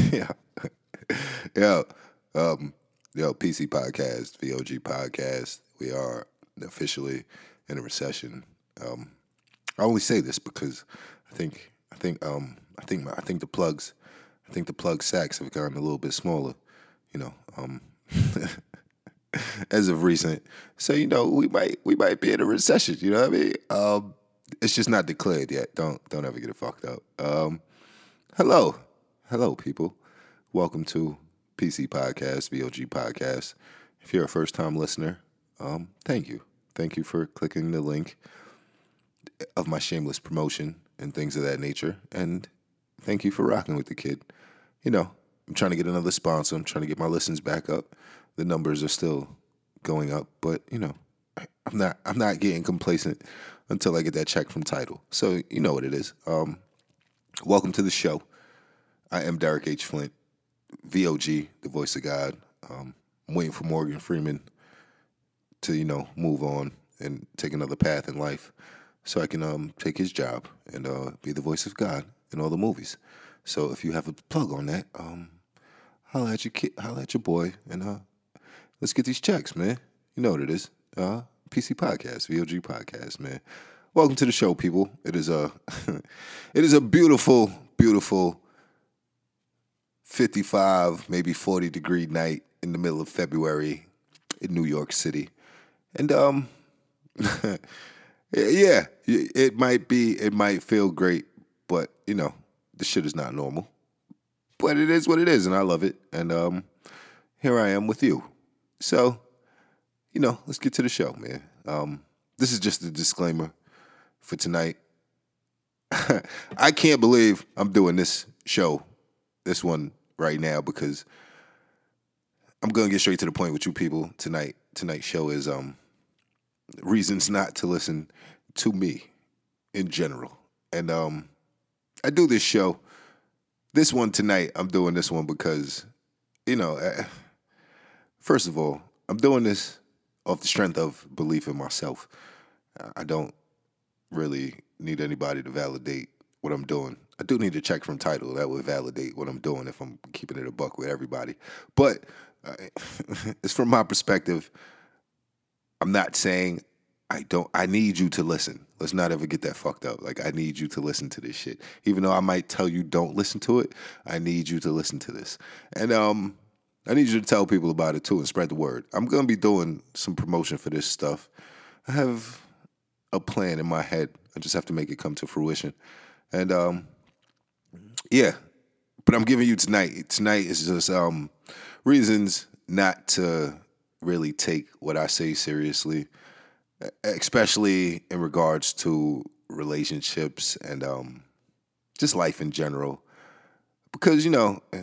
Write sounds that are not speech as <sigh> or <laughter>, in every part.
<laughs> yeah. yeah. Um, yo, PC podcast, VOG podcast. We are officially in a recession. Um, I only say this because I think I think um, I think my, I think the plugs I think the plug sacks have gotten a little bit smaller. You know, um, <laughs> as of recent. So you know, we might we might be in a recession. You know what I mean? Um, it's just not declared yet. Don't don't ever get it fucked up. Um, hello, hello, people. Welcome to PC Podcast, VOG Podcast. If you're a first time listener, um, thank you. Thank you for clicking the link of my shameless promotion and things of that nature. And thank you for rocking with the kid. You know, I'm trying to get another sponsor. I'm trying to get my listens back up. The numbers are still going up, but you know, I'm not I'm not getting complacent until I get that check from Tidal. So you know what it is. Um, welcome to the show. I am Derek H. Flint, VOG, the voice of God. Um, I'm waiting for Morgan Freeman to you know move on and take another path in life, so I can um, take his job and uh, be the voice of God in all the movies. So if you have a plug on that, um, holla at your holla at your boy, and uh, let's get these checks, man. You know what it is. Uh, PC Podcast, VOG Podcast, man. Welcome to the show, people. It is a <laughs> it is a beautiful, beautiful 55, maybe 40 degree night in the middle of February in New York City. And um <laughs> yeah, it might be it might feel great, but you know, the shit is not normal. But it is what it is and I love it. And um here I am with you. So, you know, let's get to the show, man. Um this is just a disclaimer for tonight. <laughs> I can't believe I'm doing this show, this one right now, because I'm gonna get straight to the point with you people tonight. Tonight's show is um reasons not to listen to me in general. And um I do this show. This one tonight, I'm doing this one because, you know, uh, first of all, I'm doing this off the strength of belief in myself. I don't really need anybody to validate what I'm doing. I do need to check from Tidal. that would validate what I'm doing if I'm keeping it a buck with everybody. But uh, <laughs> it's from my perspective. I'm not saying I don't. I need you to listen. Let's not ever get that fucked up. Like I need you to listen to this shit. Even though I might tell you don't listen to it, I need you to listen to this. And um, I need you to tell people about it too and spread the word. I'm gonna be doing some promotion for this stuff. I have a plan in my head. I just have to make it come to fruition. And um, yeah, but I'm giving you tonight. Tonight is just um, reasons not to really take what I say seriously, especially in regards to relationships and um, just life in general. Because you know, eh,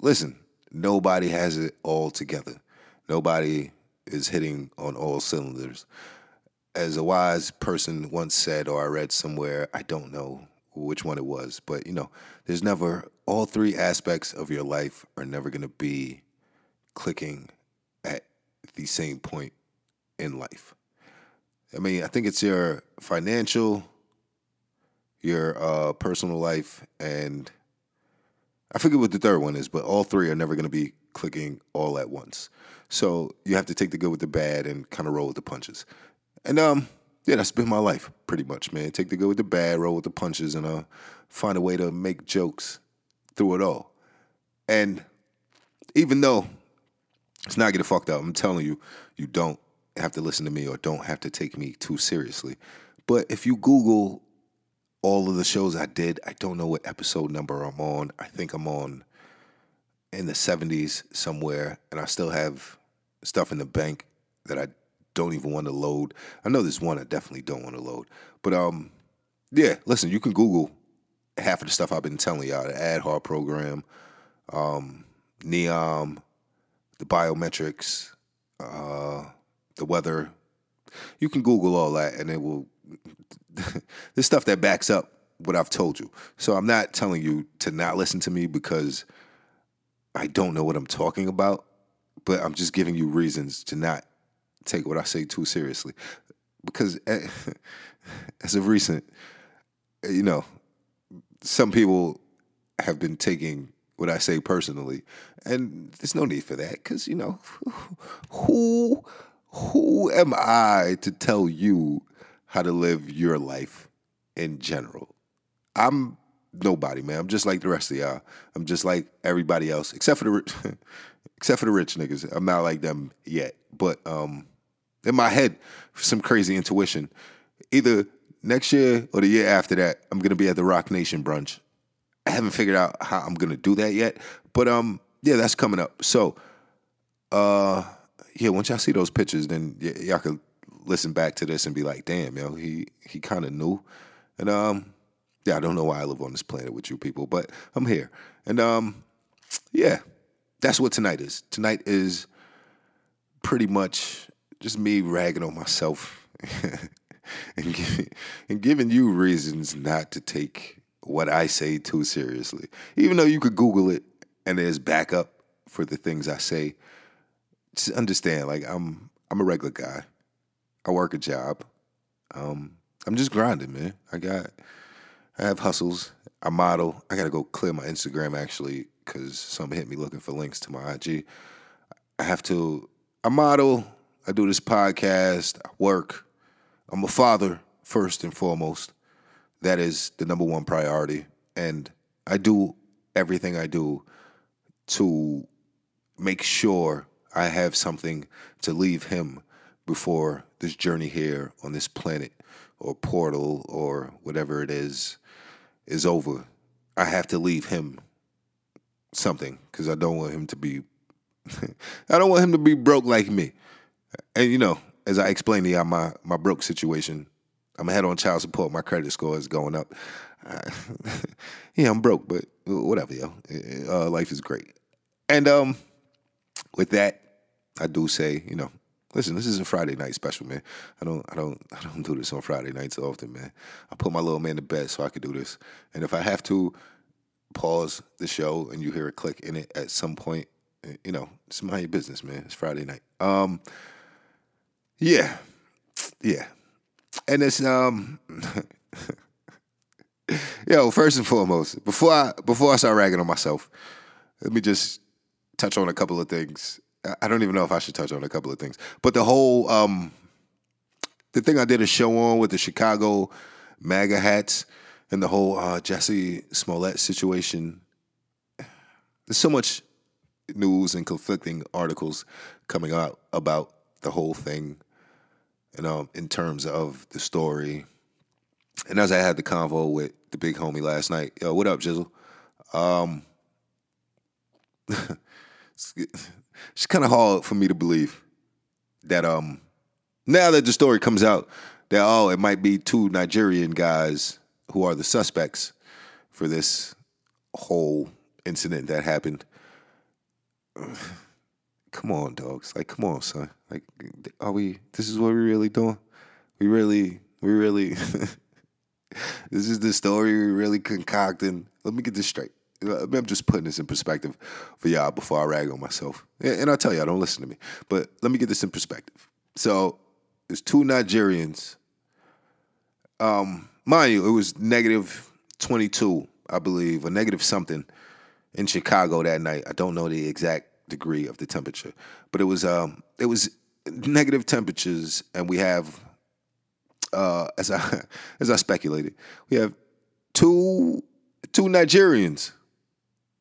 listen, nobody has it all together. Nobody is hitting on all cylinders. As a wise person once said, or I read somewhere, I don't know which one it was, but you know, there's never all three aspects of your life are never going to be clicking at the same point in life. I mean, I think it's your financial, your uh, personal life, and I forget what the third one is, but all three are never going to be clicking all at once. So you have to take the good with the bad and kind of roll with the punches. And um, yeah, that's been my life pretty much, man. Take the good with the bad, roll with the punches, and uh, find a way to make jokes through it all. And even though it's not getting fucked up, I'm telling you, you don't have to listen to me or don't have to take me too seriously. But if you Google all of the shows I did, I don't know what episode number I'm on. I think I'm on in the 70s somewhere, and I still have stuff in the bank that I don't even want to load. I know there's one I definitely don't want to load. But um, yeah, listen, you can Google half of the stuff I've been telling y'all, the ad hard program, um, NEOM, the biometrics, uh, the weather. You can Google all that and it will <laughs> there's stuff that backs up what I've told you. So I'm not telling you to not listen to me because I don't know what I'm talking about, but I'm just giving you reasons to not take what I say too seriously. Because <laughs> as of recent, you know, some people have been taking what I say personally, and there's no need for that because you know <laughs> who who am I to tell you how to live your life in general? I'm nobody, man. I'm just like the rest of y'all. I'm just like everybody else, except for the <laughs> except for the rich niggas. I'm not like them yet, but um, in my head, some crazy intuition. Either next year or the year after that, I'm gonna be at the Roc Nation brunch. I haven't figured out how I'm gonna do that yet, but um, yeah, that's coming up. So, uh, yeah, once y'all see those pictures, then y- y'all could listen back to this and be like, damn, yo, he he kind of knew, and um, yeah, I don't know why I live on this planet with you people, but I'm here, and um, yeah, that's what tonight is. Tonight is pretty much just me ragging on myself <laughs> and, giving, and giving you reasons not to take what I say too seriously. Even though you could Google it and there's backup for the things I say, just understand like I'm I'm a regular guy. I work a job. Um, I'm just grinding, man. I got I have hustles. I model. I gotta go clear my Instagram actually because some hit me looking for links to my IG. I have to. I model. I do this podcast. I work. I'm a father first and foremost. That is the number one priority, and I do everything I do to make sure I have something to leave him before this journey here on this planet or portal or whatever it is is over. I have to leave him something because I don't want him to be <laughs> I don't want him to be broke like me. And you know, as I explained to y'all my my broke situation, I'm ahead on child support. My credit score is going up. <laughs> Yeah, I'm broke, but whatever, yo. Uh, life is great. And um, with that, I do say, you know, listen, this is a Friday night special, man. I don't, I don't, I don't do this on Friday nights often, man. I put my little man to bed so I could do this. And if I have to pause the show and you hear a click in it at some point, eh, you know, it's my business, man. It's Friday night. Um, yeah, yeah, and it's um. <laughs> Yo, first and foremost, before I before I start ragging on myself, let me just touch on a couple of things. I don't even know if I should touch on a couple of things, but the whole um, the thing I did a show on with the Chicago MAGA hats and the whole uh, Jussie Smollett situation. There's so much news and conflicting articles coming out about the whole thing, you know, in terms of the story. And as I had the convo with the big homie last night, yo, what up, Jizzle? Um, <laughs> it's, it's kind of hard for me to believe that um, now that the story comes out, that oh, it might be two Nigerian guys who are the suspects for this whole incident that happened. Come on, dogs. Like, come on, son. Like, are we? This is what we're really doing. We really, we really. <laughs> this is the story we really concocting. Let me get this straight. I'm just putting this in perspective for y'all before I rag on myself. And I'll tell y'all, don't listen to me. But let me get this in perspective. So, there's two Nigerians. Um, mind you, it was negative 22, I believe, or negative something in Chicago that night. I don't know the exact degree of the temperature, but it was um, it was negative temperatures, and we have, uh, as I <laughs> as I speculated, we have two two Nigerians,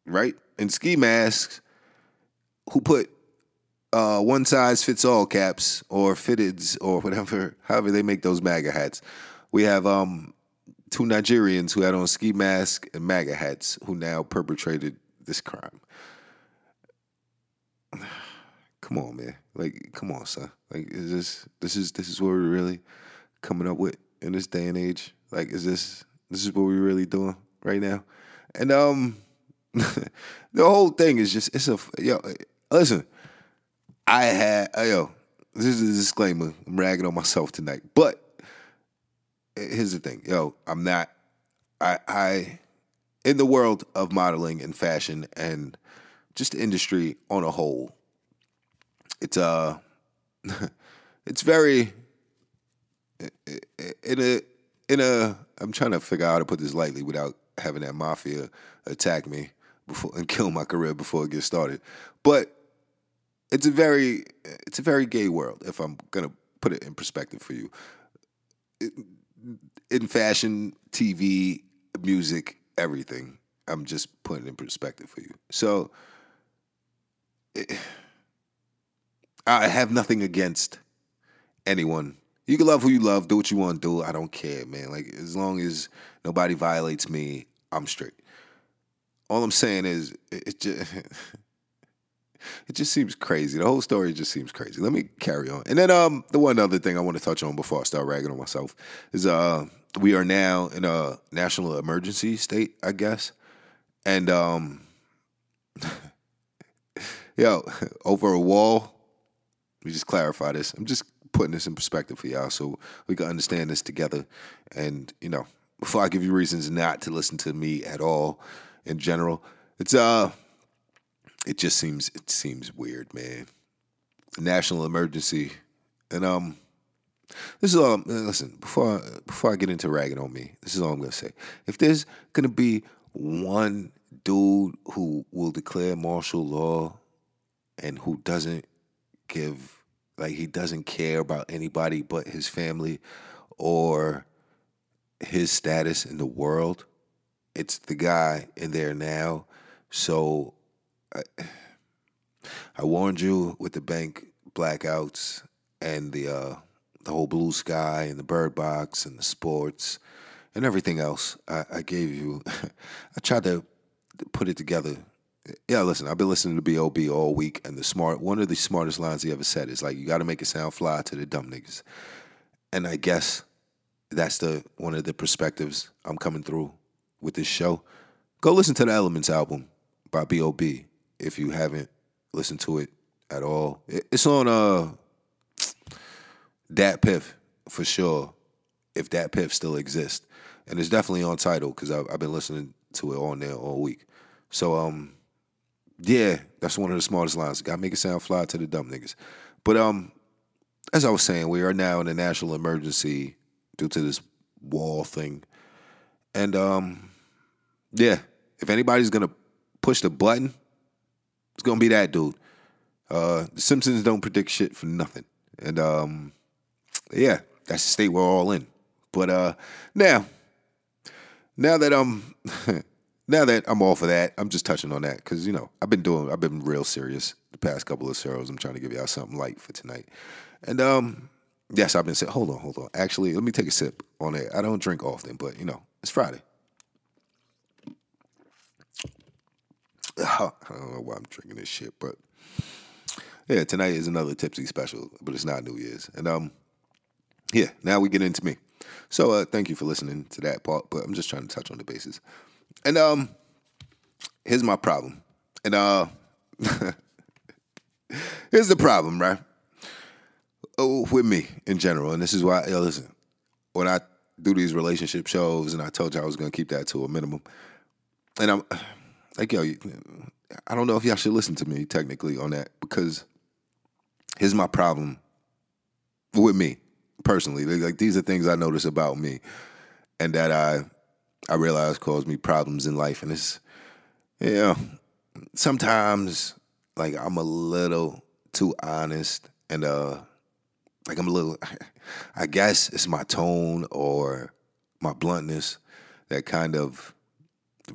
right, in ski masks, who put uh, one size fits all caps or fitteds or <laughs> whatever, however they make those MAGA hats. We have um, two Nigerians who had on ski masks and MAGA hats who now perpetrated this crime. <sighs> Come on, man. Like, come on, son. Like, is this this is this is what we're really coming up with in this day and age? Like, is this this is what we're really doing right now? And um, <laughs> the whole thing is just it's a yo. Listen, I had yo. This is a disclaimer. I'm ragging on myself tonight, but here's the thing, yo. I'm not. I I in the world of modeling and fashion and just the industry on a whole, it's uh <laughs> it's very in a in a I'm trying to figure out how to put this lightly without having that mafia attack me. before and <laughs> kill my career before it gets started. But it's a very it's a very gay world if I'm gonna put it in perspective for you. In fashion, TV, music, everything. I'm just putting in perspective for you. So I have nothing against anyone. You can love who you love, do what you want to do. I don't care, man. Like as long as nobody violates me, I'm straight. All I'm saying is it just <laughs> it just seems crazy. The whole story just seems crazy. Let me carry on. And then um the one other thing I want to touch on before I start ragging on myself is uh we are now in a national emergency state, I guess. And um <laughs> yo, <laughs> over a wall, we just clarify this. I'm just putting this in perspective for y'all so we can understand this together. And, you know, before I give you reasons not to listen to me at all in general, it's uh it just seems it seems weird, man. A national emergency. And um this is all listen, before before I get into ragging on me, this is all I'm gonna say. If there's gonna be one dude who will declare martial law and who doesn't give like he doesn't care about anybody but his family or his status in the world. It's the guy in there now. So I, I warned you with the bank blackouts and the uh, the whole blue sky and the bird box and the sports and everything else. I, I gave you. <laughs> I tried to put it together yeah, listen, I've been listening to B.O.B. all week, and the smart one of the smartest lines he ever said is like, "You got to make it sound fly to the dumb niggas," and I guess that's the one of the perspectives I'm coming through with this show. Go listen to the Elements album by B.O.B. if you haven't listened to it at all. It's on uh DatPiff for sure, if DatPiff still exists, and it's definitely on Tidal because I've, I've been listening to it on there all week. So um yeah, that's one of the smartest lines. Got to make it sound fly to the dumb niggas. But um, as I was saying, we are now in a national emergency due to this wall thing, and um, yeah, if anybody's gonna push the button, it's gonna be that dude. Uh, the Simpsons don't predict shit for nothing, and um, yeah, that's the state we're all in. But uh, now, now that I'm <laughs> now that I'm all for that, I'm just touching on that because you know I've been doing, I've been real serious the past couple of shows. I'm trying to give y'all something light for tonight, and um, yes, I've been saying, hold on, hold on. Actually, let me take a sip on it. I don't drink often, but you know, it's Friday. <sighs> I don't know why I'm drinking this shit, but yeah, tonight is another tipsy special, but it's not New Year's, and um, yeah, now we get into me. So uh, thank you for listening to that part, but I'm just trying to touch on the bases. And um, here's my problem. And uh, <laughs> here's the problem, right? Oh, with me in general, and this is why. Yo, listen, when I do these relationship shows, and I told you I was gonna keep that to a minimum, and I'm like, yo, I don't know if y'all should listen to me technically on that because here's my problem with me personally. Like these are things I notice about me, and that I I realize caused me problems in life. And it's, you know, sometimes like I'm a little too honest and uh like I'm a little <laughs> I guess it's my tone or my bluntness that kind of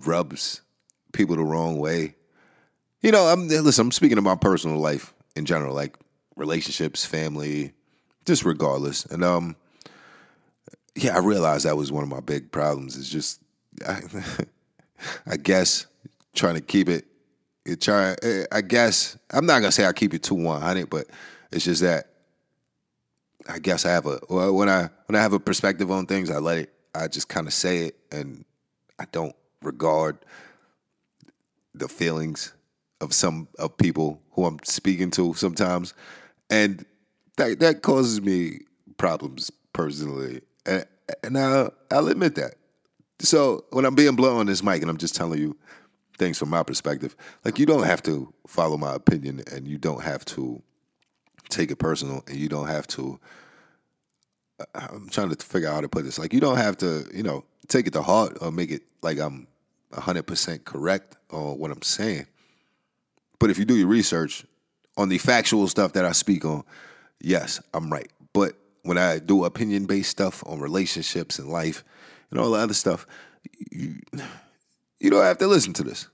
rubs people the wrong way. You know, I'm listen, I'm speaking of my personal life in general, like relationships, family, just regardless. And um yeah, I realized that was one of my big problems. Is just, I, <laughs> I guess, trying to keep it. it try, eh, I guess I'm not gonna say I keep it to 100, but it's just that I guess I have a when I when I have a perspective on things, I let it. I just kind of say it, and I don't regard the feelings of some of people who I'm speaking to sometimes, and that that causes me problems personally and, and I'll, admit that. So when I'm being blunt on this mic and I'm just telling you things from my perspective, like you don't have to follow my opinion and you don't have to take it personal and you don't have to I'm trying to figure out how to put this. Like you don't have to, you know, take it to heart or make it like I'm 100% correct on what I'm saying. But if you do your research on the factual stuff that I speak on, yes, I'm right. But when I do opinion based stuff on relationships and life and all the other stuff, you, you don't have to listen to this.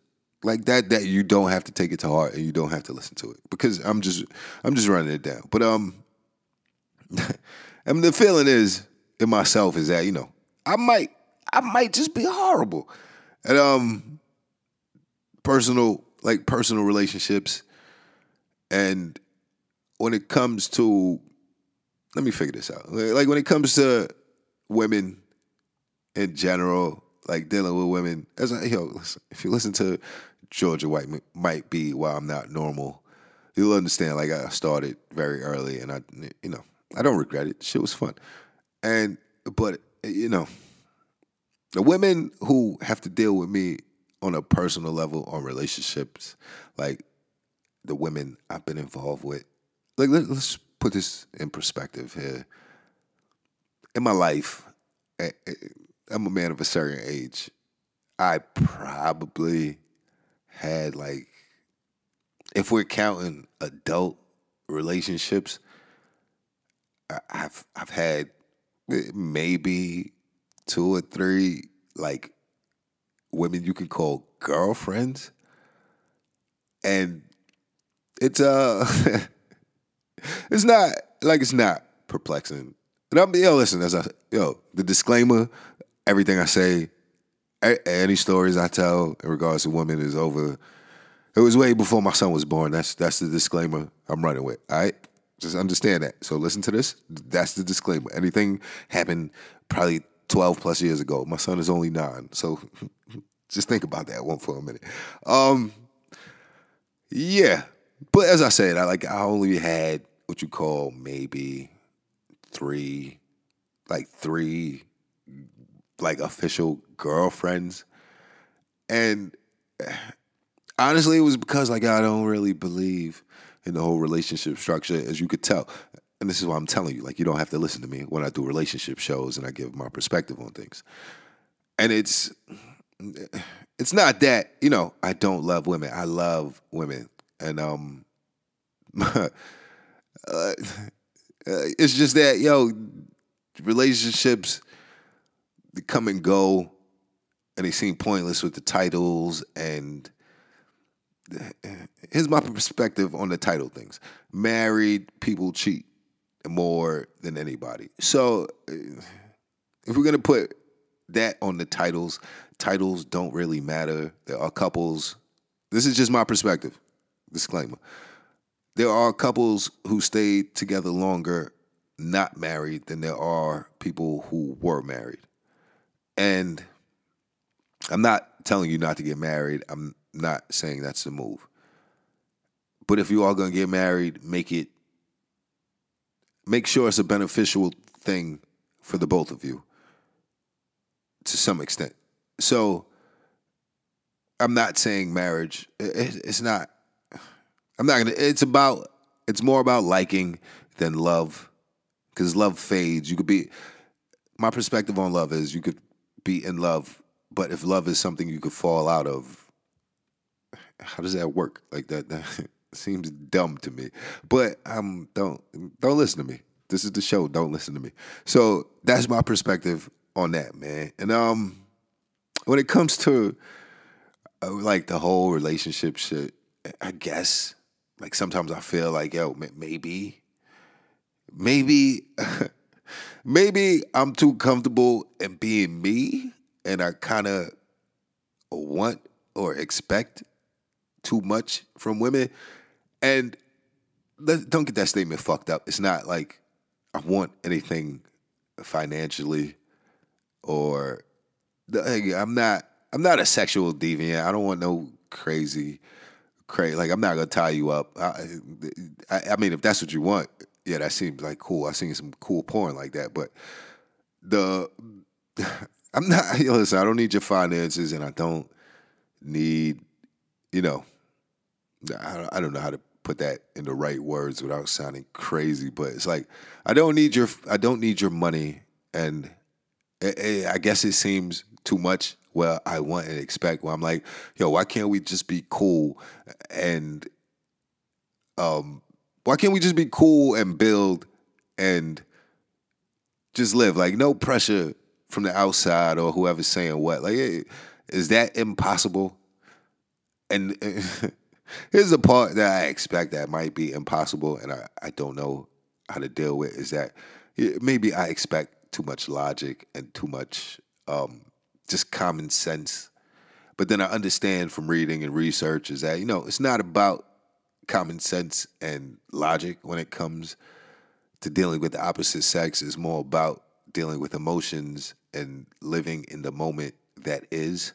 Like that, that you don't have to take it to heart and you don't have to listen to it because I'm just, I'm just running it down. But um, <laughs> I mean, the feeling is in myself is that you know I might, I might just be horrible, and um, personal like personal relationships, and when it comes to, let me figure this out. Like when it comes to women in general, like dealing with women, as I, you know, if you listen to Georgia White might be why I'm not normal. You'll understand. Like I started very early, and I, you know, I don't regret it. Shit was fun, and but you know, the women who have to deal with me on a personal level on relationships, like the women I've been involved with. Like let, us put this in perspective here. In my life, I'm a man of a certain age. I probably had like, if we're counting adult relationships, I've I've had maybe two or three like women you can call girlfriends, and it's uh, <laughs> it's not like it's not perplexing. And I'm yo listen as I yo the disclaimer, everything I say, any stories I tell in regards to women is over. It was way before my son was born. That's that's the disclaimer I'm running with. All right. Just understand that. So listen to this. That's the disclaimer. Anything happened probably 12 plus years ago. My son is only nine. So <laughs> just think about that one for a minute. Um, yeah. But as I said, I like I only had what you call maybe three, like three like official girlfriends. And <sighs> honestly, it was because like I don't really believe in the whole relationship structure, as you could tell. And this is why I'm telling you, like, you don't have to listen to me when I do relationship shows and I give my perspective on things. And it's <sighs> it's not that, you know, I don't love women. I love women. And um <laughs> <laughs> uh, it's just that, yo, relationships they come and go and they seem pointless with the titles and <sighs> here's my perspective on the title things. Married people cheat more than anybody. So if we're gonna put that on the titles, titles don't really matter. There are couples. This is just my perspective. Disclaimer. There are couples who stayed together longer not married than there are people who were married. And I'm not telling you not to get married. I'm not saying that's the move. But if you are going to get married, make it make sure it's a beneficial thing for the both of you to some extent. So I'm not saying marriage. It's not. I'm not gonna. It's about. It's more about liking than love, because love fades. You could be. My perspective on love is you could be in love, but if love is something you could fall out of, how does that work? Like that, that <laughs> seems dumb to me. But um, don't don't listen to me. This is the show. Don't listen to me. So that's my perspective on that, man. And um, when it comes to uh, like the whole relationship shit, I guess like sometimes I feel like yo maybe maybe <laughs> maybe I'm too comfortable in being me, and I kind of want or expect too much from women. And don't get that statement fucked up. It's not like I want anything financially or I'm not I'm not a sexual deviant. I don't want no crazy crazy like I'm not gonna tie you up. I, I, I mean if that's what you want, yeah, that seems like cool. I've seen some cool porn like that, but the <laughs> I'm not <laughs> listen, I don't need your finances and I don't need, you know, I, don't know how to put that in the right words without sounding crazy, but it's like I don't need your I don't need your money, and it, it, I guess it seems too much where I want and expect. Where I'm like, yo, why can't we just be cool and um, why can't we just be cool and build and just live? Like no pressure from the outside or whoever's saying what. Like, is that impossible? And <laughs> here's the part that I expect that might be impossible, and I, I don't know how to deal with is that maybe I expect too much logic and too much um, just common sense. But then I understand from reading and research is that, you know, it's not about common sense and logic when it comes to dealing with the opposite sex. It's more about dealing with emotions and living in the moment that is.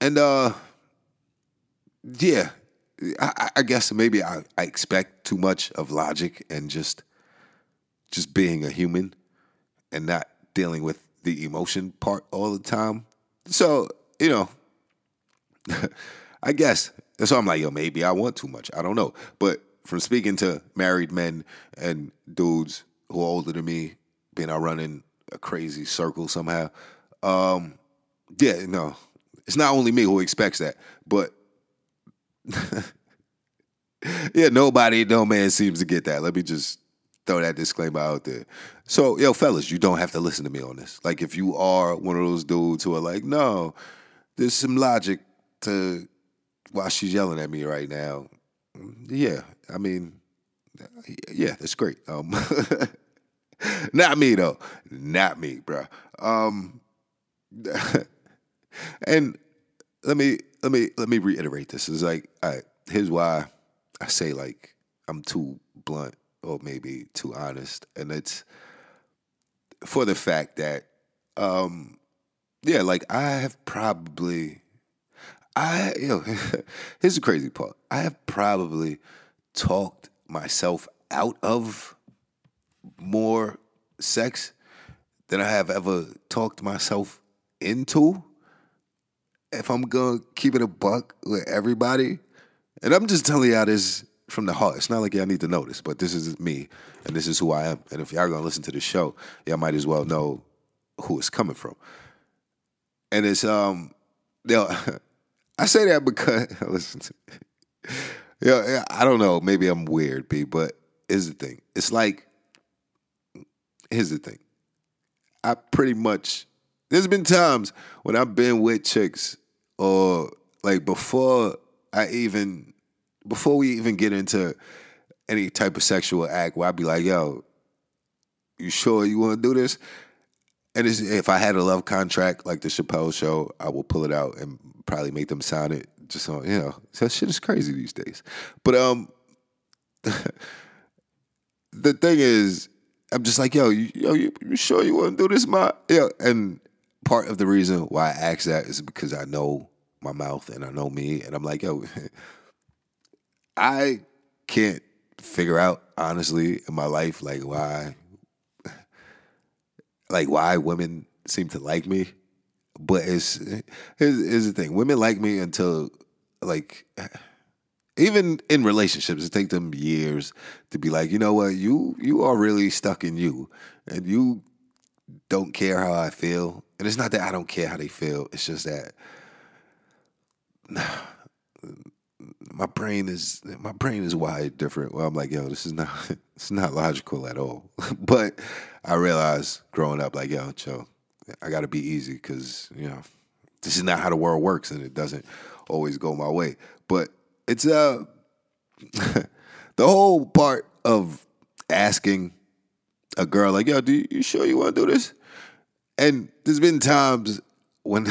And uh yeah, I, I guess maybe I, I expect too much of logic and just just being a human and not dealing with the emotion part all the time. So, you know, <laughs> I guess why I'm like, yo, maybe I want too much. I don't know. But from speaking to married men and dudes who are older than me, being out running a crazy circle somehow, um, yeah, no, it's not only me who expects that, but <laughs> yeah, nobody, no man seems to get that. Let me just throw that disclaimer out there. So, yo, fellas, you don't have to listen to me on this. Like, if you are one of those dudes who are like, no, there's some logic to why she's yelling at me right now. Yeah, I mean, yeah, that's great. Um, <laughs> not me though, not me, bro. Um, <laughs> and let me let me let me reiterate this. It's like, all right, here's why I say like I'm too blunt or maybe too honest, and it's for the fact that, um, yeah, like I have probably, I you know, <laughs> here's the crazy part. I have probably talked myself out of more sex than I have ever talked myself into if I'm gonna keep it a buck with everybody, and I'm just telling y'all this from the heart. It's not like y'all need to know this, but this is me, and this is who I am. And if y'all gonna listen to the show, y'all might as well know who it's coming from. And it's um, yo, <laughs> I say that because <laughs> listen, to, yo, I don't know, maybe I'm weird, B, but here's the thing. It's like, here's the thing. I pretty much there's been times when I've been with chicks or like before I even before we even get into any type of sexual act where I'd be like, yo, you sure you want to do this? And if I had a love contract like the Chappelle show, I will pull it out and probably make them sign it. Just so you know, that shit is crazy these days. But um, <laughs> the thing is, I'm just like, yo, you, yo, you, you sure you want to do this, ma? Yeah, and part of the reason why I ask that is because I know my mouth and I know me, and I'm like, yo, <laughs> I can't figure out honestly in my life like why, like why women seem to like me. But it's here's, here's the thing: women like me until like even in relationships, it takes them years to be like, you know what, you you are really stuck in you, and you don't care how I feel. And it's not that I don't care how they feel. It's just that <sighs> my brain is my brain is wired different. Well, I'm like, yo, this is not <laughs> it's not logical at all. <laughs> but I realized growing up, like, yo, Joe, I got to be easy because you know this is not how the world works, and it doesn't always go my way. But it's uh <laughs> the whole part of asking a girl like, yo, do you sure you want to do this? And there's been times when,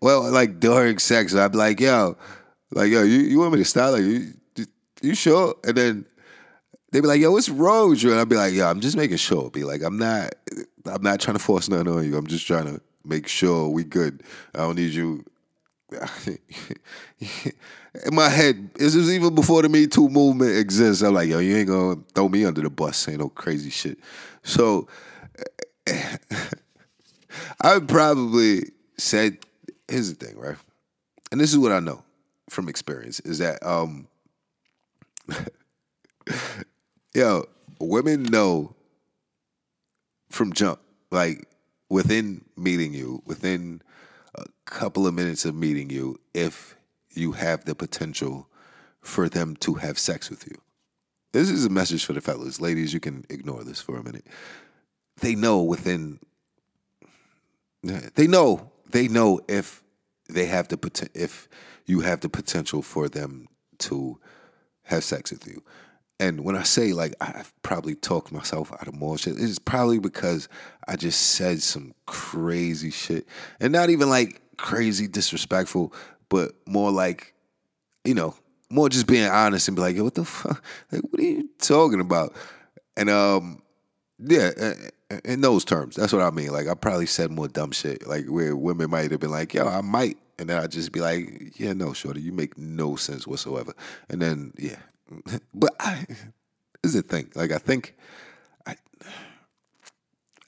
well, like during sex, I'm like, yo, like, yo, you, you want me to stop? Like, you, you sure? And then they'd be like, yo, what's wrong with you? And I'd be like, yo, I'm just making sure. Be like, I'm not, I'm not trying to force nothing on you. I'm just trying to make sure we good. I don't need you. <laughs> In my head, this is even before the Me Too movement exists. I'm like, yo, you ain't gonna throw me under the bus, ain't no crazy shit. So <laughs> I probably said, here's the thing, right? And this is what I know from experience is that um <laughs> yo, women know from jump, like within meeting you, within a couple of minutes of meeting you, if you have the potential for them to have sex with you. This is a message for the fellas. Ladies, you can ignore this for a minute. They know within they know they know if they have the potential if you have the potential for them to have sex with you. And when I say like I've probably talked myself out of more shit, it's probably because I just said some crazy shit. And not even like crazy disrespectful, but more like, you know, more just being honest and be like, Yo, what the fuck? <laughs> Like, what are you talking about? And um, yeah, in those terms, that's what I mean. Like, I probably said more dumb shit, like where women might have been like, "Yo, I might," and then I just be like, "Yeah, no, shorty, you make no sense whatsoever." And then, yeah, <laughs> but I, this is the thing. Like, I think, I,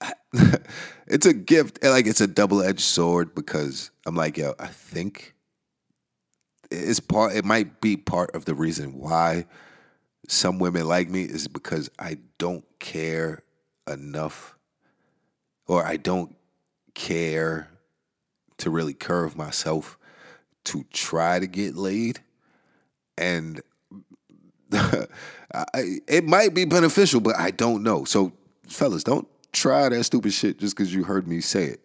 I <laughs> it's a gift. Like, it's a double edged sword because I'm like, yo, I think it's part. It might be part of the reason why some women like me is because I don't care enough or I don't care to really curve myself to try to get laid. And <laughs> I, it might be beneficial, but I don't know. So, fellas, don't try that stupid shit just because you heard me say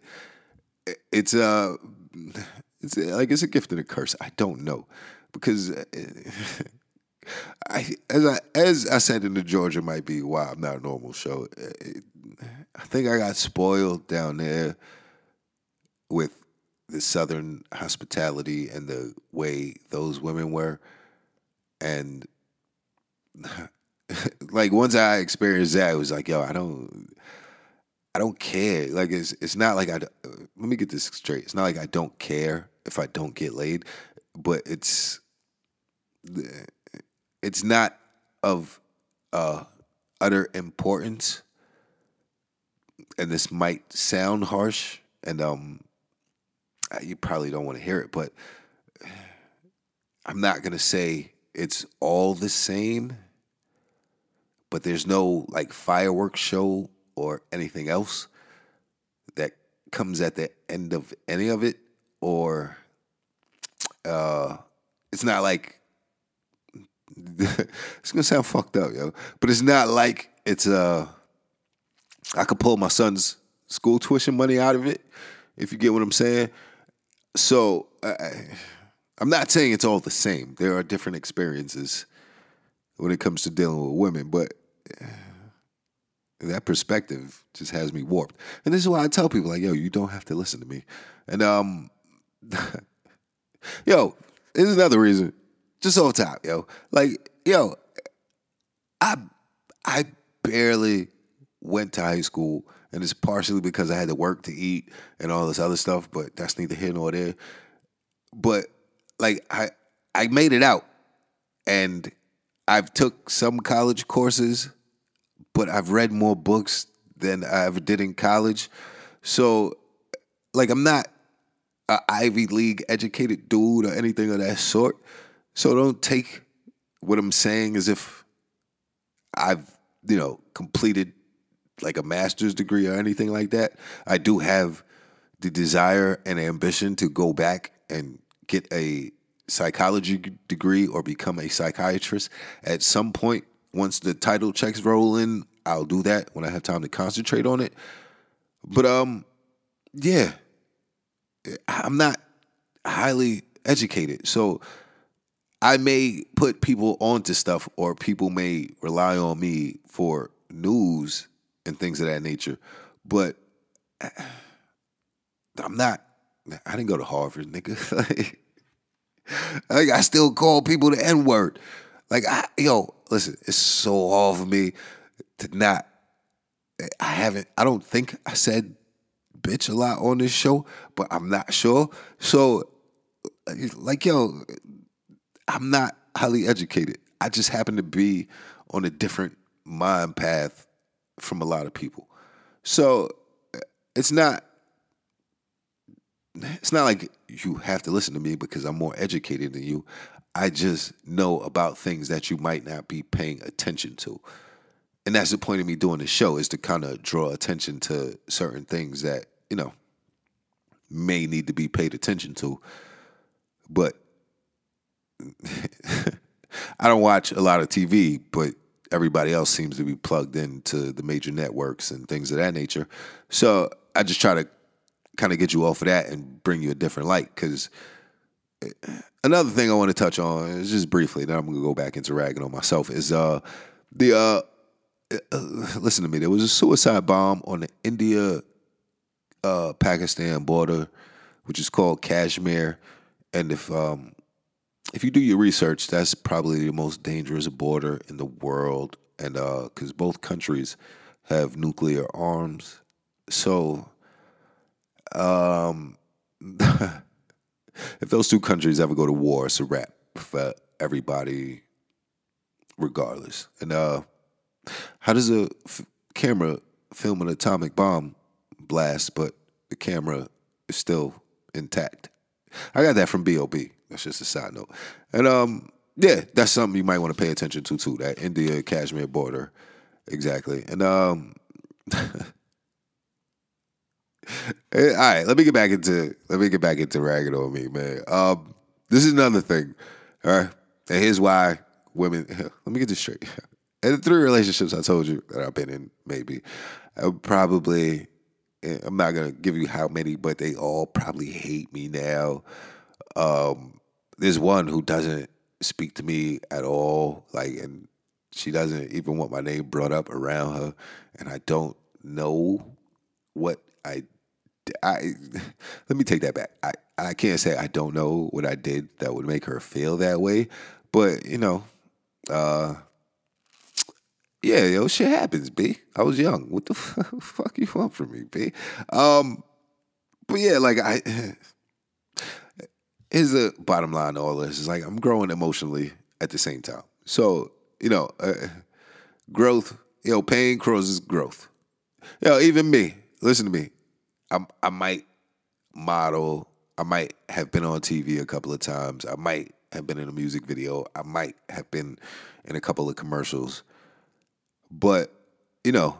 it. It's uh, <sighs> it's like it's a gift and a curse. I don't know because <laughs> I as I as I said in the Georgia might be why I'm not a normal show. I think I got spoiled down there with the southern hospitality and the way those women were, and <laughs> like once I experienced that, it was like, yo, I don't. I don't care. Like it's it's not like I. Let me get this straight. It's not like I don't care if I don't get laid, but it's it's not of uh, utter importance. And this might sound harsh, and um, you probably don't want to hear it, but I'm not gonna say it's all the same. But there's no like fireworks show or anything else that comes at the end of any of it, or uh, it's not like <laughs> it's gonna sound fucked up, yo. But it's not like it's uh I could pull my son's school tuition money out of it, if you get what I'm saying. So I, I'm not saying it's all the same. There are different experiences when it comes to dealing with women, but that perspective just has me warped. And this is why I tell people like, yo, you don't have to listen to me. And um <laughs> yo, there's another reason just off top, yo. Like, yo, I I barely went to high school, and it's partially because I had to work to eat and all this other stuff, but that's neither here nor there. But like I I made it out and I've took some college courses, but I've read more books than I ever did in college. So like I'm not a Ivy League educated dude or anything of that sort. So don't take what I'm saying as if I've, you know, completed like a master's degree or anything like that. I do have the desire and ambition to go back and get a psychology degree or become a psychiatrist at some point. Once the Tidal checks roll in, I'll do that when I have time to concentrate on it. But um, yeah, I'm not highly educated, so I may put people onto stuff or people may rely on me for news and things of that nature. But <sighs> I'm not, I didn't go to Harvard, nigga. <laughs> like, I still call people the N word. Like, I, yo, listen, it's so hard for me to not, I haven't, I don't think I said bitch a lot on this show, but I'm not sure. So, like, yo, I'm not highly educated. I just happen to be on a different mind path from a lot of people. So eh, it's not it's not like you have to listen to me because I'm more educated than you. I just know about things that you might not be paying attention to. And that's the point of me doing the show is to kind of draw attention to certain things that you know may need to be paid attention to. But <laughs> I don't watch a lot of TV, but everybody else seems to be plugged into the major networks and things of that nature. So I just try to kind of get you off of that and bring you a different light. Because another thing I want to touch on is just briefly, then I'm gonna go back into ragging on myself. Is uh the uh, uh listen to me, there was a suicide bomb on the India uh Pakistan border, which is called Kashmir, and if um if you do your research, that's probably the most dangerous border in the world, and because uh, both countries have nuclear arms, so um, <laughs> if those two countries ever go to war, it's a wrap for everybody, regardless. And uh, how does a f- camera film an atomic bomb blast, but the camera is still intact? I got that from B.O.B. That's just a side note. And um, yeah, that's something you might want to pay attention to too. That India Kashmir border, exactly. And um, <laughs> all right, let me get back into let me get back into ragging on me, man. Um, this is another thing. All right, and here's why women. <laughs> Let me get this straight. And the three relationships I told you that I've been in, maybe probably. Eh, I'm not gonna give you how many, but they all probably hate me now. Um, there's one who doesn't speak to me at all, like, and she doesn't even want my name brought up around her, and I don't know what I. I <laughs> let me take that back. I, I can't say I don't know what I did that would make her feel that way, but you know, uh, yeah, yo, shit happens, B. I was young. What the <laughs> fuck you want from me, B? Um, but yeah, like I <laughs> here's the bottom line to all this is like I'm growing emotionally at the same time. So you know, uh, growth. You know, pain causes growth. You know, even me. Listen to me. I I might model. I might have been on TV a couple of times. I might have been in a music video. I might have been in a couple of commercials. But you know,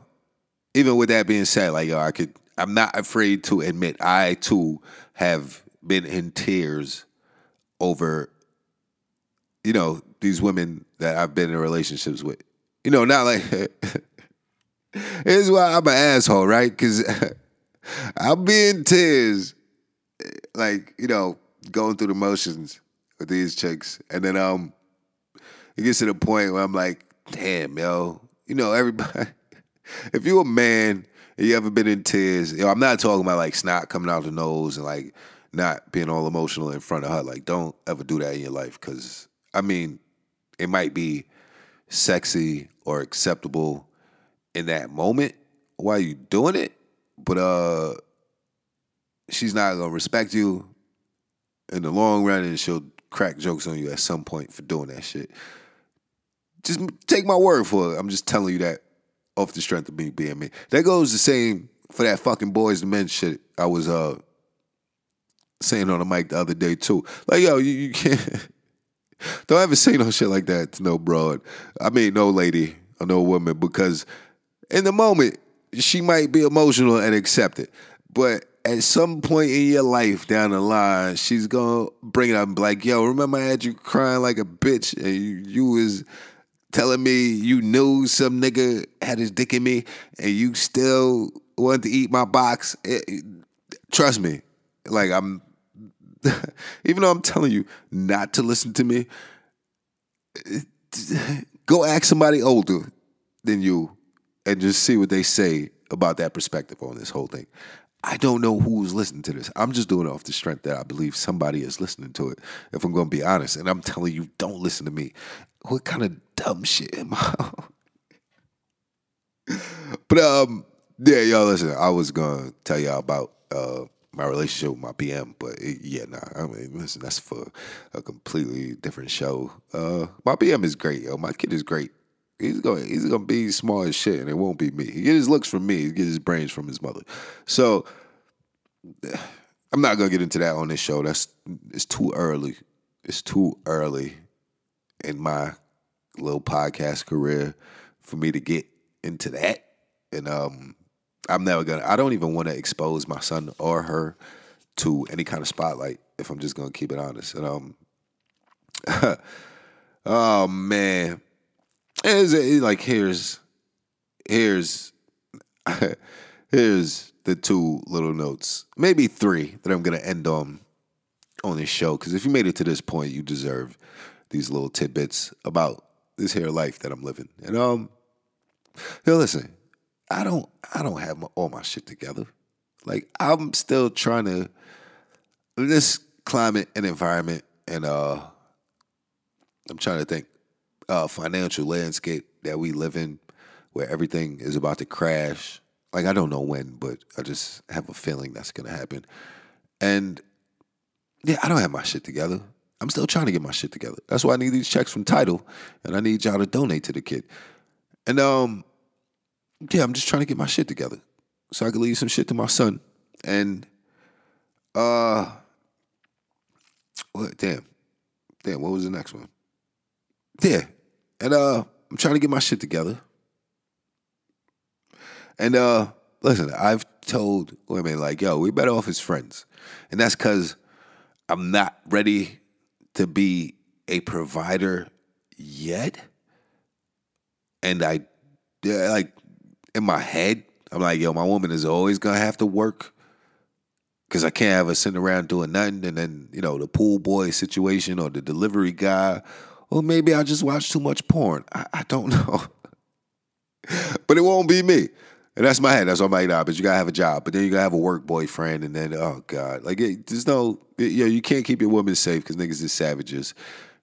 even with that being said, like yo, I could. I'm not afraid to admit I too have been in tears over, you know, these women that I've been in relationships with. You know, not like <laughs> here's why I'm an asshole, right? Because <laughs> I'll be in tears, like you know, going through the motions with these chicks, and then um, it gets to the point where I'm like, damn, yo, you know, everybody. <laughs> if you're a man and you ever been in tears, yo, I'm not talking about like snot coming out the nose and like not being all emotional in front of her. Like, don't ever do that in your life because, I mean, it might be sexy or acceptable in that moment while you doing it, but uh, she's not gonna respect you in the long run, and she'll crack jokes on you at some point for doing that shit. Just take my word for it. I'm just telling you that off the strength of me being me. That goes the same for that fucking boys to men shit I was uh saying on the mic the other day too. Like, yo, you, you can't <laughs> don't ever say no shit like that to no broad. I mean no lady or no woman because in the moment she might be emotional and accept it. But at some point in your life down the line, she's gonna bring it up and be like, yo, remember I had you crying like a bitch and you, you was telling me you knew some nigga had his dick in me and you still wanted to eat my box. It, it, trust me, like I'm <laughs> even though I'm telling you not to listen to me, go ask somebody older than you and just see what they say about that perspective on this whole thing. I don't know who's listening to this. I'm just doing it off the strength that I believe somebody is listening to it, if I'm going to be honest. And I'm telling you, don't listen to me. What kind of dumb shit am I? <laughs> but um, yeah, y'all listen. I was gonna tell y'all about uh my relationship with my PM, but it, yeah, nah. I mean, listen, that's for a completely different show. Uh, my PM is great, yo. My kid is great. He's going, he's gonna be smart as shit, and it won't be me. He get his looks from me. He gets his brains from his mother. So, I'm not gonna get into that on this show. That's it's too early. It's too early in my little podcast career for me to get into that. And um, I'm never gonna. I don't even want to expose my son or her to any kind of spotlight. If I'm just gonna keep it honest, and um, <laughs> oh man, is it like here's here's <laughs> here's the two little notes, maybe three that I'm gonna end on on this show. Because if you made it to this point, you deserve these little tidbits about this here life that I'm living. And um, here, listen, I don't I don't have my, all my shit together. Like I'm still trying to this climate and environment and uh I'm trying to think uh financial landscape that we live in where everything is about to crash. Like I don't know when, but I just have a feeling that's gonna happen. And yeah, I don't have my shit together. I'm still trying to get my shit together. That's why I need these checks from Tidal and I need y'all to donate to the kid. And um, yeah, I'm just trying to get my shit together so I can leave some shit to my son. And uh, what? Damn, damn. What was the next one? Yeah, and uh, I'm trying to get my shit together. And uh, listen, I've told women like, yo, we better off as friends, and that's because I'm not ready to be a provider yet. And I, like, in my head, I'm like, yo, my woman is always gonna have to work because I can't have her sitting around doing nothing. And then, you know, the pool boy situation or the delivery guy, or maybe I just watch too much porn. I, I don't <laughs> know. but it won't be me. And that's my head. That's what I'm like, nah, but you gotta have a job. But then you gotta have a work boyfriend. And then, oh God. Like, it, there's no, it, know, you can't keep your woman safe because niggas is savages.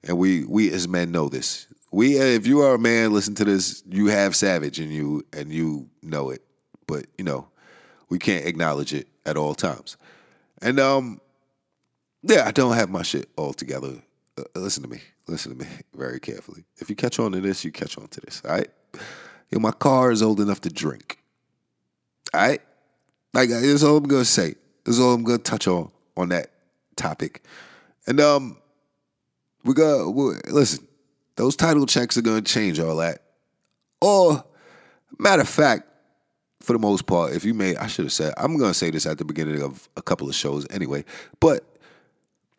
And we, we as men know this. We, if you are a man, listen to this, you have savage in you and you know it. But, you know, we can't acknowledge it at all times. And, um, yeah, I don't have my shit all together. Uh, listen to me. Listen to me <laughs> very carefully. If you catch on to this, you catch on to this, all right? Yo, my car is old enough to drink. All right? Like that's all I'm gonna say. That's all I'm gonna touch on on that topic. And um we got listen, those Tidal checks are gonna change all that. Or matter of fact, for the most part, if you may, I should have said, I'm gonna say this at the beginning of a couple of shows anyway. But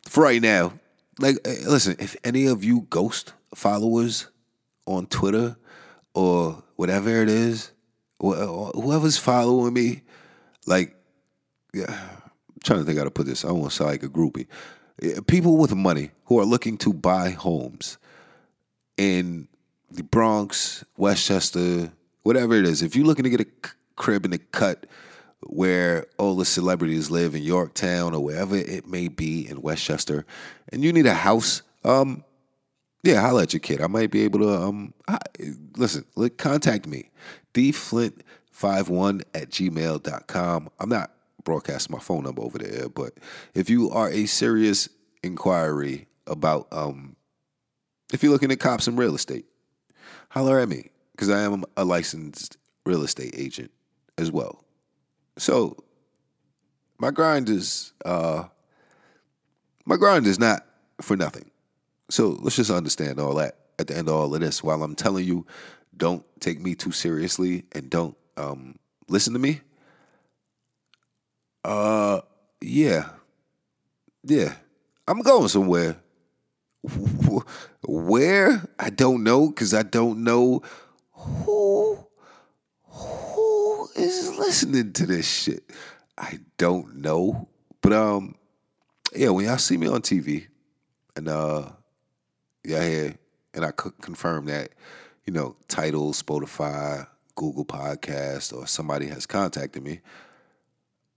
for right now, like eh, listen, if any of you ghost followers on Twitter or whatever it is, whoever's following me, like, yeah, I'm trying to think how to put this. I don't want to sound like a groupie. People with money who are looking to buy homes in the Bronx, Westchester, whatever it is. If you're looking to get a crib in the cut where all the celebrities live in Yorktown or wherever it may be in Westchester, and you need a house, um, yeah, holla at your kid. I might be able to um I, listen, contact me. dflint51 at gmail.com. I'm not broadcasting my phone number over there, but if you are a serious inquiry about um if you're looking at cops and real estate, holler at me. Because I am a licensed real estate agent as well. So my grind is uh my grind is not for nothing. So let's just understand all that at the end of all of this. While I'm telling you, don't take me too seriously and don't um, listen to me. Uh, yeah, yeah, I'm going somewhere. Where I don't know because I don't know who who is listening to this shit. I don't know, but um, yeah, when y'all see me on TV and uh yeah, here, and I could confirm that, you know, Tidal, Spotify, Google Podcast, or somebody has contacted me.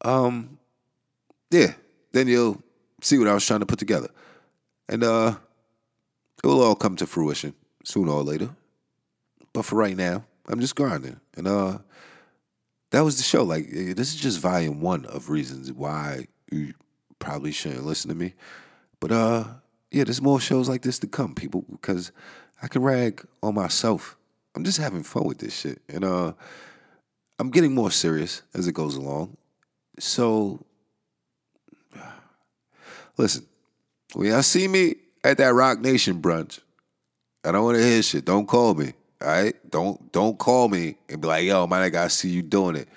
Um, yeah, then you'll see what I was trying to put together, and uh, it will all come to fruition sooner or later. But for right now, I'm just grinding, and uh, that was the show. Like eh, this is just volume one of reasons why you probably shouldn't listen to me, but uh yeah, there's more shows like this to come, people, because I can rag on myself. I'm just having fun with this shit. And uh I'm getting more serious as it goes along. So <sighs> listen, when y'all see me at that Roc Nation brunch, I don't want to hear shit. Don't call me. All right? Don't don't call me and be like, yo, man, I gotta see you doing it.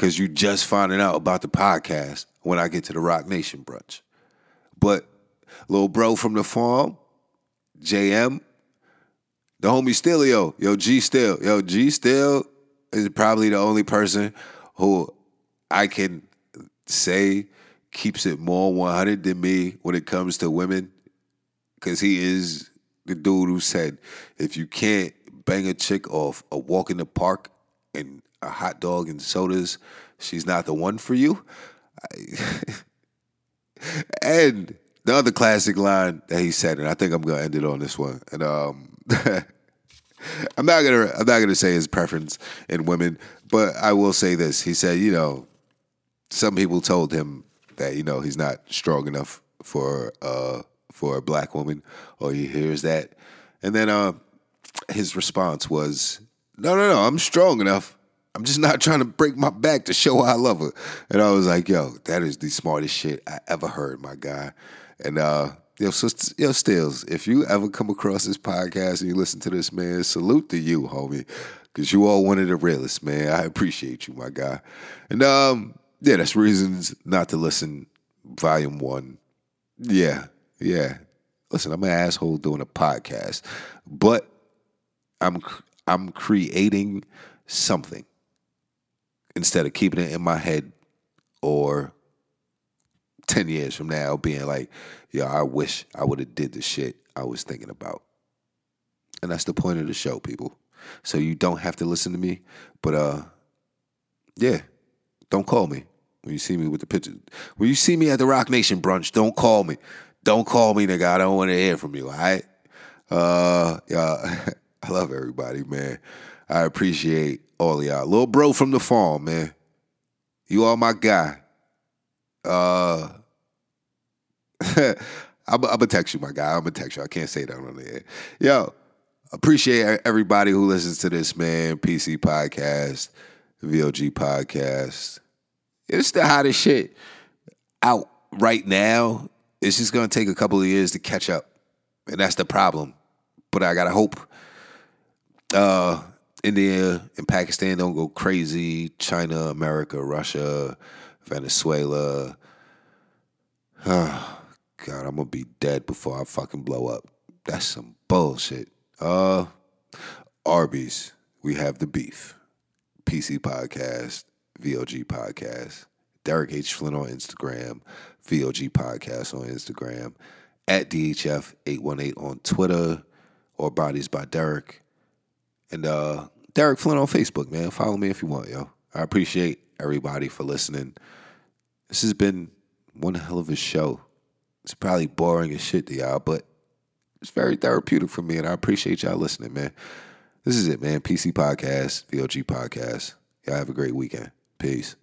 because you just finding out about the podcast when I get to the Roc Nation brunch. But little bro from the farm, JM, the homie Stilio, yo G Still, yo G Still is probably the only person who I can say keeps it more 100 than me when it comes to women because he is the dude who said if you can't bang a chick off a walk in the park and a hot dog and sodas, she's not the one for you. <laughs> And the other classic line that he said, and I think I'm gonna end it on this one. And um, <laughs> I'm not gonna I'm not gonna say his preference in women, but I will say this. He said, you know, some people told him that you know he's not strong enough for uh for a black woman, or he hears that, and then uh, his response was, no, no, no, I'm strong enough. I'm just not trying to break my back to show I love her. And I was like, yo, that is the smartest shit I ever heard, my guy. And uh, yo, so yo, Stills, if you ever come across this podcast and you listen to this, man, salute to you, homie. Cause you all one of the realest, man. I appreciate you, my guy. And um, yeah, that's reasons not to listen. Volume one. Yeah, yeah. Listen, I'm an asshole doing a podcast, but I'm I'm creating something instead of keeping it in my head or 10 years from now being like, yo, I wish I would have did the shit I was thinking about. And that's the point of the show, people. So you don't have to listen to me, but uh yeah, don't call me when you see me with the picture. When you see me at the Roc Nation brunch, don't call me. Don't call me, nigga. I don't want to hear from you, all right? Uh yeah, <laughs> I love everybody, man. I appreciate all y'all. Little bro from the farm, man. You are my guy. Uh I'm, I'm gonna text you, my guy. I'm gonna text you. I can't say that on the air. Yo, appreciate everybody who listens to this, man. PC podcast, VOG podcast. It's the hottest shit out right now. It's just gonna take a couple of years to catch up, and that's the problem. But I gotta hope uh, India and Pakistan don't go crazy. China, America, Russia, Venezuela. Oh, <sighs> God, I'm gonna be dead before I fucking blow up. That's some bullshit. Uh, Arby's, we have the beef. PC podcast, VOG podcast. Derek H. Flynn on Instagram, VOG podcast on Instagram, at DHF818 on Twitter, or Bodies by Derek. And uh, Derek Flynn on Facebook, man. Follow me if you want, yo. I appreciate everybody for listening. This has been one hell of a show. It's probably boring as shit to y'all, but it's very therapeutic for me, and I appreciate y'all listening, man. This is it, man. PC Podcast, VOG Podcast. Y'all have a great weekend. Peace.